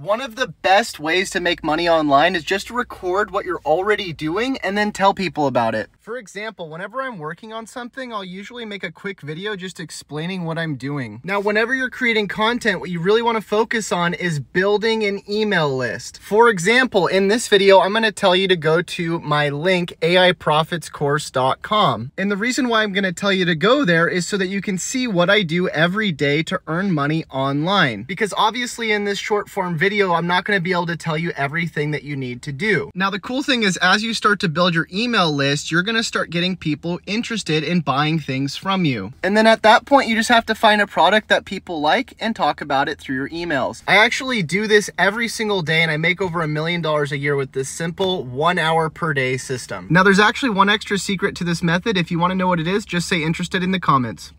One of the best ways to make money online is just to record what you're already doing and then tell people about it. For example, whenever I'm working on something, I'll usually make a quick video just explaining what I'm doing. Now, whenever you're creating content, what you really want to focus on is building an email list. For example, in this video, I'm going to tell you to go to my link, aiprofitscourse.com. And the reason why I'm going to tell you to go there is so that you can see what I do every day to earn money online. Because obviously in this short form video, video, I'm not gonna be able to tell you everything that you need to do. Now, the cool thing is as you start to build your email list, you're gonna start getting people interested in buying things from you. And then at that point, you just have to find a product that people like and talk about it through your emails. I actually do this every single day and I make over a million dollars a year with this simple one hour per day system. Now, there's actually one extra secret to this method. If you wanna know what it is, just say interested in the comments.